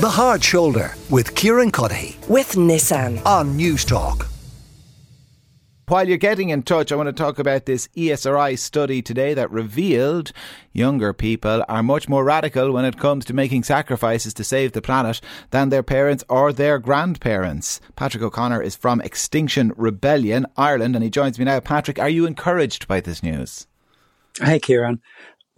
The Hard Shoulder with Kieran Cuddihy with Nissan on Newstalk. While you're getting in touch, I want to talk about this ESRI study today that revealed younger people are much more radical when it comes to making sacrifices to save the planet than their parents or their grandparents. Patrick O'Connor is from Extinction Rebellion, Ireland, and he joins me now. Patrick, are you encouraged by this news? Hey, Kieran.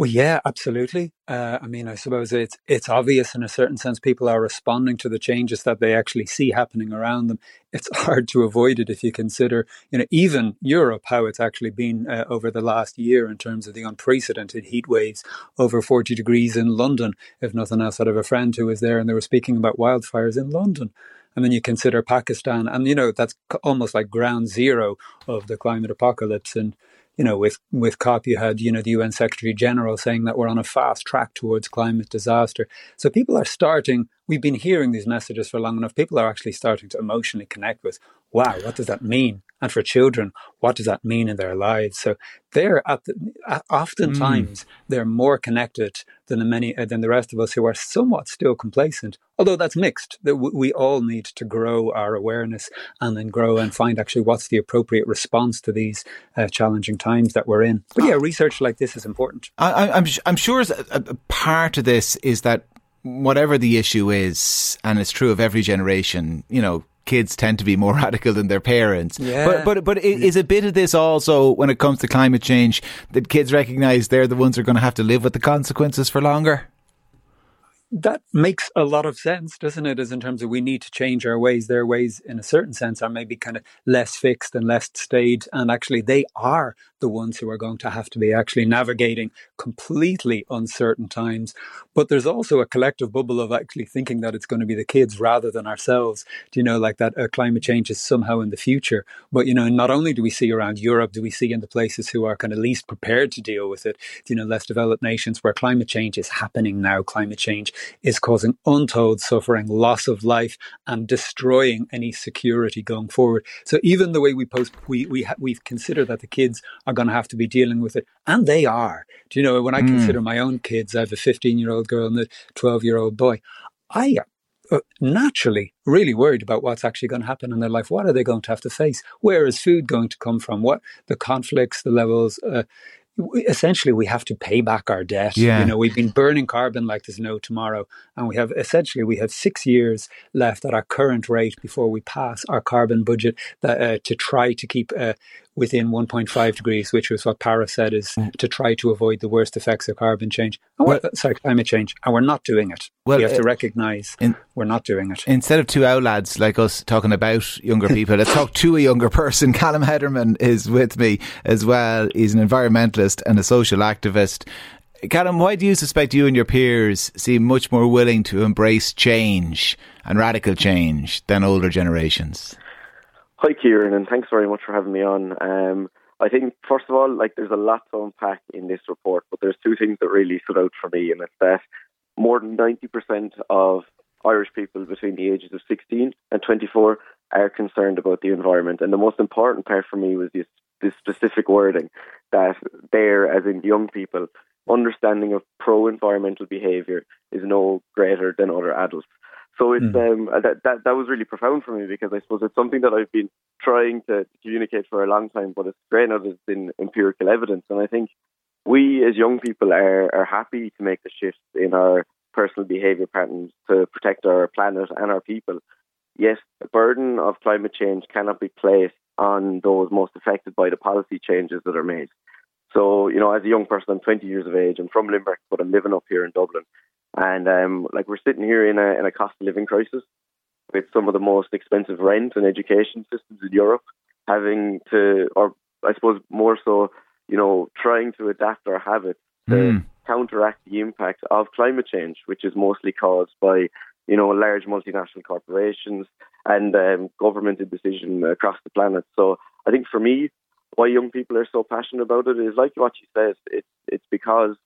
Well, yeah, absolutely. Uh, I mean, I suppose it's it's obvious in a certain sense. People are responding to the changes that they actually see happening around them. It's hard to avoid it if you consider, you know, even Europe, how it's actually been uh, over the last year in terms of the unprecedented heat waves, over forty degrees in London. If nothing else, I have a friend who was there, and they were speaking about wildfires in London. And then you consider Pakistan, and you know that's almost like ground zero of the climate apocalypse. And you know, with with COP, you had you know the UN Secretary General saying that we're on a fast track towards climate disaster. So people are starting. We've been hearing these messages for long enough. People are actually starting to emotionally connect with, wow, what does that mean? And for children, what does that mean in their lives? So they're at the, oftentimes mm. they're more connected than the many uh, than the rest of us who are somewhat still complacent. Although that's mixed. That we all need to grow our awareness and then grow and find actually what's the appropriate response to these uh, challenging times that we're in. But yeah, research like this is important. I, am I'm, I'm sure part of this is that whatever the issue is, and it's true of every generation, you know, kids tend to be more radical than their parents. Yeah. But but but is a bit of this also when it comes to climate change that kids recognise they're the ones who are going to have to live with the consequences for longer? That makes a lot of sense, doesn't it? As in terms of we need to change our ways. Their ways, in a certain sense, are maybe kind of less fixed and less staid. And actually, they are the ones who are going to have to be actually navigating completely uncertain times. But there's also a collective bubble of actually thinking that it's going to be the kids rather than ourselves. Do you know, like that uh, climate change is somehow in the future. But, you know, not only do we see around Europe, do we see in the places who are kind of least prepared to deal with it, you know, less developed nations where climate change is happening now. Climate change is causing untold suffering, loss of life, and destroying any security going forward. So even the way we post, we we ha- we've considered that the kids are going to have to be dealing with it, and they are. Do you know? When I mm. consider my own kids, I have a 15 year old girl and a 12 year old boy. I uh, naturally really worried about what's actually going to happen in their life. What are they going to have to face? Where is food going to come from? What the conflicts, the levels, uh, essentially we have to pay back our debt. Yeah. You know, we've been burning carbon like there's no tomorrow. And we have essentially we have six years left at our current rate before we pass our carbon budget that, uh, to try to keep uh, within 1.5 degrees, which was what Paris said is to try to avoid the worst effects of carbon change. Well, sorry, climate change. And we're not doing it. Well, we have to uh, recognize in, we're not doing it. Instead of two old lads like us talking about younger people, let's talk to a younger person. Caillum Hedderman is with me as well. He's an environmentalist and a social activist. Caillum, why do you suspect you and your peers seem much more willing to embrace change and radical change than older generations? Hi, Kieran, and thanks very much for having me on. Um, I think, first of all, like there's a lot to unpack in this report, but there's two things that really stood out for me, and it's that more than 90% of Irish people between the ages of 16 and 24 are concerned about the environment. And the most important part for me was this, this specific wording that there, as in young people, understanding of pro environmental behaviour is no greater than other adults. So it's mm. um, that, that that was really profound for me because I suppose it's something that I've been trying to communicate for a long time, but it's great now that it's been empirical evidence. And I think we as young people are are happy to make the shift in our personal behaviour patterns to protect our planet and our people. Yes, the burden of climate change cannot be placed on those most affected by the policy changes that are made. So, you know, as a young person, I'm 20 years of age. I'm from Limerick, but I'm living up here in Dublin. And um, like we're sitting here in a, in a cost of living crisis with some of the most expensive rent and education systems in Europe, having to, or I suppose more so, you know, trying to adapt our habits to mm. counteract the impact of climate change, which is mostly caused by, you know, large multinational corporations and um, government decision across the planet. So I think for me, why young people are so passionate about it is like what you said. It's it's because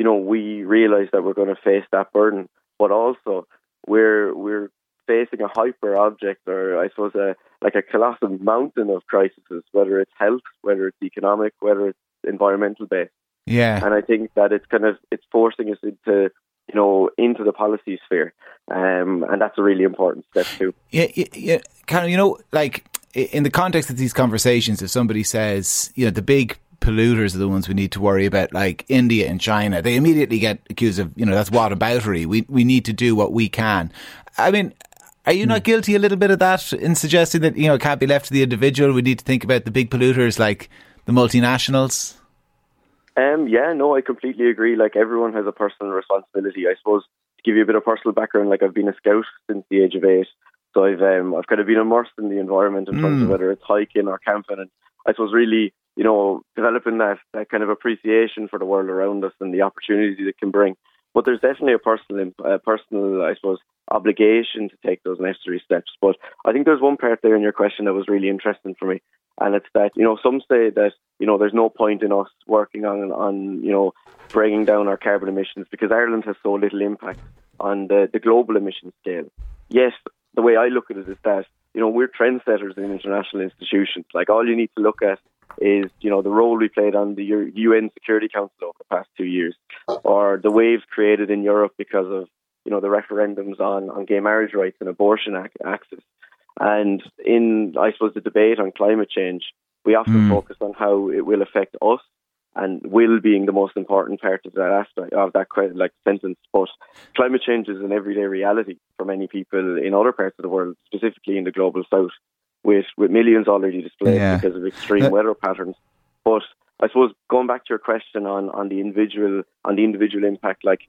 you know, we realize that we're going to face that burden, but also we're we're facing a hyper object, or I suppose a like a colossal mountain of crises, whether it's health, whether it's economic, whether it's environmental based. Yeah, and I think that it's kind of it's forcing us into you know, into the policy sphere. Um, and that's a really important step too. Yeah, yeah, yeah. Kind of, you know, like in the context of these conversations, if somebody says, you know, the big polluters are the ones we need to worry about, like India and China, they immediately get accused of, you know, that's whataboutery. We we need to do what we can. I mean, are you not guilty a little bit of that in suggesting that you know it can't be left to the individual? We need to think about the big polluters like the multinationals. Um, yeah, no, I completely agree. Like everyone has a personal responsibility. I suppose to give you a bit of personal background, like I've been a scout since the age of eight, so I've um, I've kind of been immersed in the environment in terms of Mm. whether it's hiking or camping, and I suppose really you know developing that that kind of appreciation for the world around us and the opportunities it can bring. But there's definitely a personal, personal, I suppose, obligation to take those necessary steps. But I think there's one part there in your question that was really interesting for me, and it's that you know some say that you know there's no point in us working on on you know bringing down our carbon emissions because Ireland has so little impact on the, the global emission scale. Yes, the way I look at it is that you know we're trendsetters in international institutions. Like all you need to look at is you know the role we played on the UN Security Council over the past two years, or the waves created in Europe because of you know the referendums on, on gay marriage rights and abortion ac- access. And in I suppose the debate on climate change, we often Mm. focus on how it will affect us, and will being the most important part of that aspect of that like sentence. But climate change is an everyday reality for many people in other parts of the world, specifically in the global south, with with millions already displaced Yeah. because of extreme weather patterns. But I suppose going back to your question on, on the individual on the individual impact, like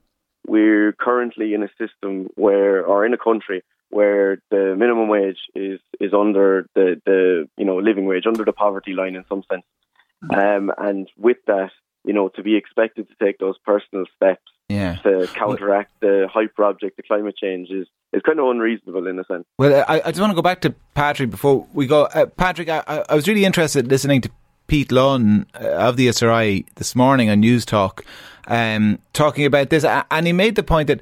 we're currently in a system where or in a country where the minimum wage is is under the, the you know living wage, under the poverty line in some sense. Um, and with that, you know, to be expected to take those personal steps Yeah. to counteract the hyper object of climate change is, is kind of unreasonable in a sense. Well, I, I just want to go back to Patrick before we go. Uh, Patrick, I, I- I was really interested listening to Pete Lunn uh, of the ESRI this morning on Newstalk, um, talking about this, and he made the point that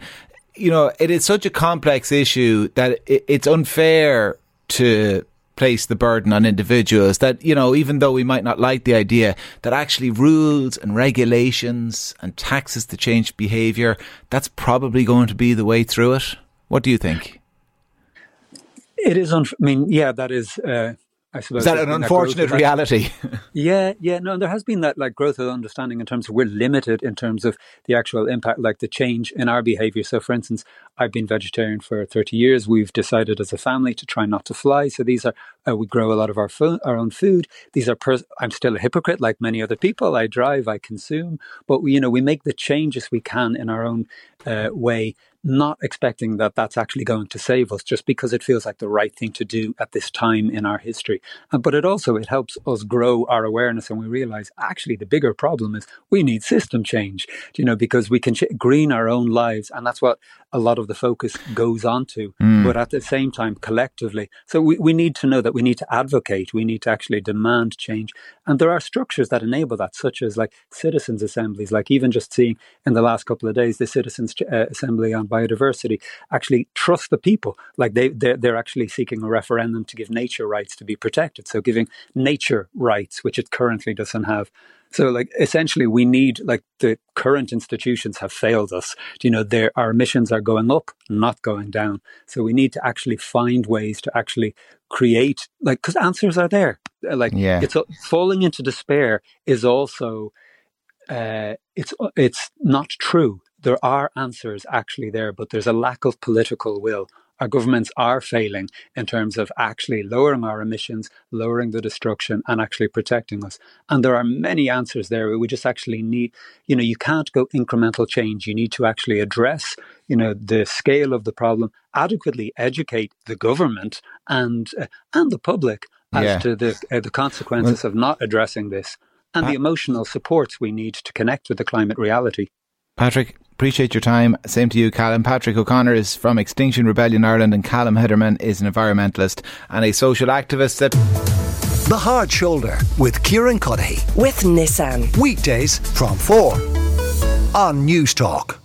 you know it is such a complex issue that it, it's unfair to place the burden on individuals that you know even though we might not like the idea that actually rules and regulations and taxes to change behavior that's probably going to be the way through it what do you think It is. Unf- I mean, yeah, that is. Uh, I suppose Is that an unfortunate that- reality? Yeah, yeah, no, and there has been that like growth of understanding in terms of we're limited in terms of the actual impact, like the change in our behavior. So, for instance, I've been vegetarian for 30 years. We've decided as a family to try not to fly. So these are, uh, we grow a lot of our, fo- our own food. These are, pers- I'm still a hypocrite like many other people. I drive, I consume, but we, you know, we make the changes we can in our own uh, way, not expecting that that's actually going to save us just because it feels like the right thing to do at this time in our history. Uh, but it also, it helps us grow our awareness and we realize actually the bigger problem is we need system change, you know, because we can ch- green our own lives. And that's what a lot of the focus goes on to. But at the same time, collectively. So we, we need to know that we need to advocate. We need to actually demand change. And there are structures that enable that, such as like citizens' assemblies, like even just seeing in the last couple of days, the Citizens uh, Assembly on Biodiversity actually trust the people. Like they, they're, they're actually seeking a referendum to give nature rights to be protected. So giving nature rights, which it currently doesn't have. So, like, essentially, we need, like, the current institutions have failed us. You know, their, our emissions are going up, not going down. So, we need to actually find ways to actually create, like, because answers are there. Uh, Like, Yeah. it's falling into despair is also, uh, it's it's not true. There are answers actually there, but there's a lack of political will. Our governments are failing in terms of actually lowering our emissions, lowering the destruction, and actually protecting us. And there are many answers there. We just actually need, you know, you can't go incremental change. You need to actually address, you know, the scale of the problem, adequately educate the government and uh, and the public as Yeah. to the uh, the consequences of not addressing this and the emotional supports we need to connect with the climate reality. Patrick, appreciate your time. Same to you, Caillum. Patrick O'Connor is from Extinction Rebellion Ireland, and Caillum Hedderman is an environmentalist and a social activist. That The Hard Shoulder with Kieran Cuddihy. with Nissan. Weekdays from 4 on Newstalk.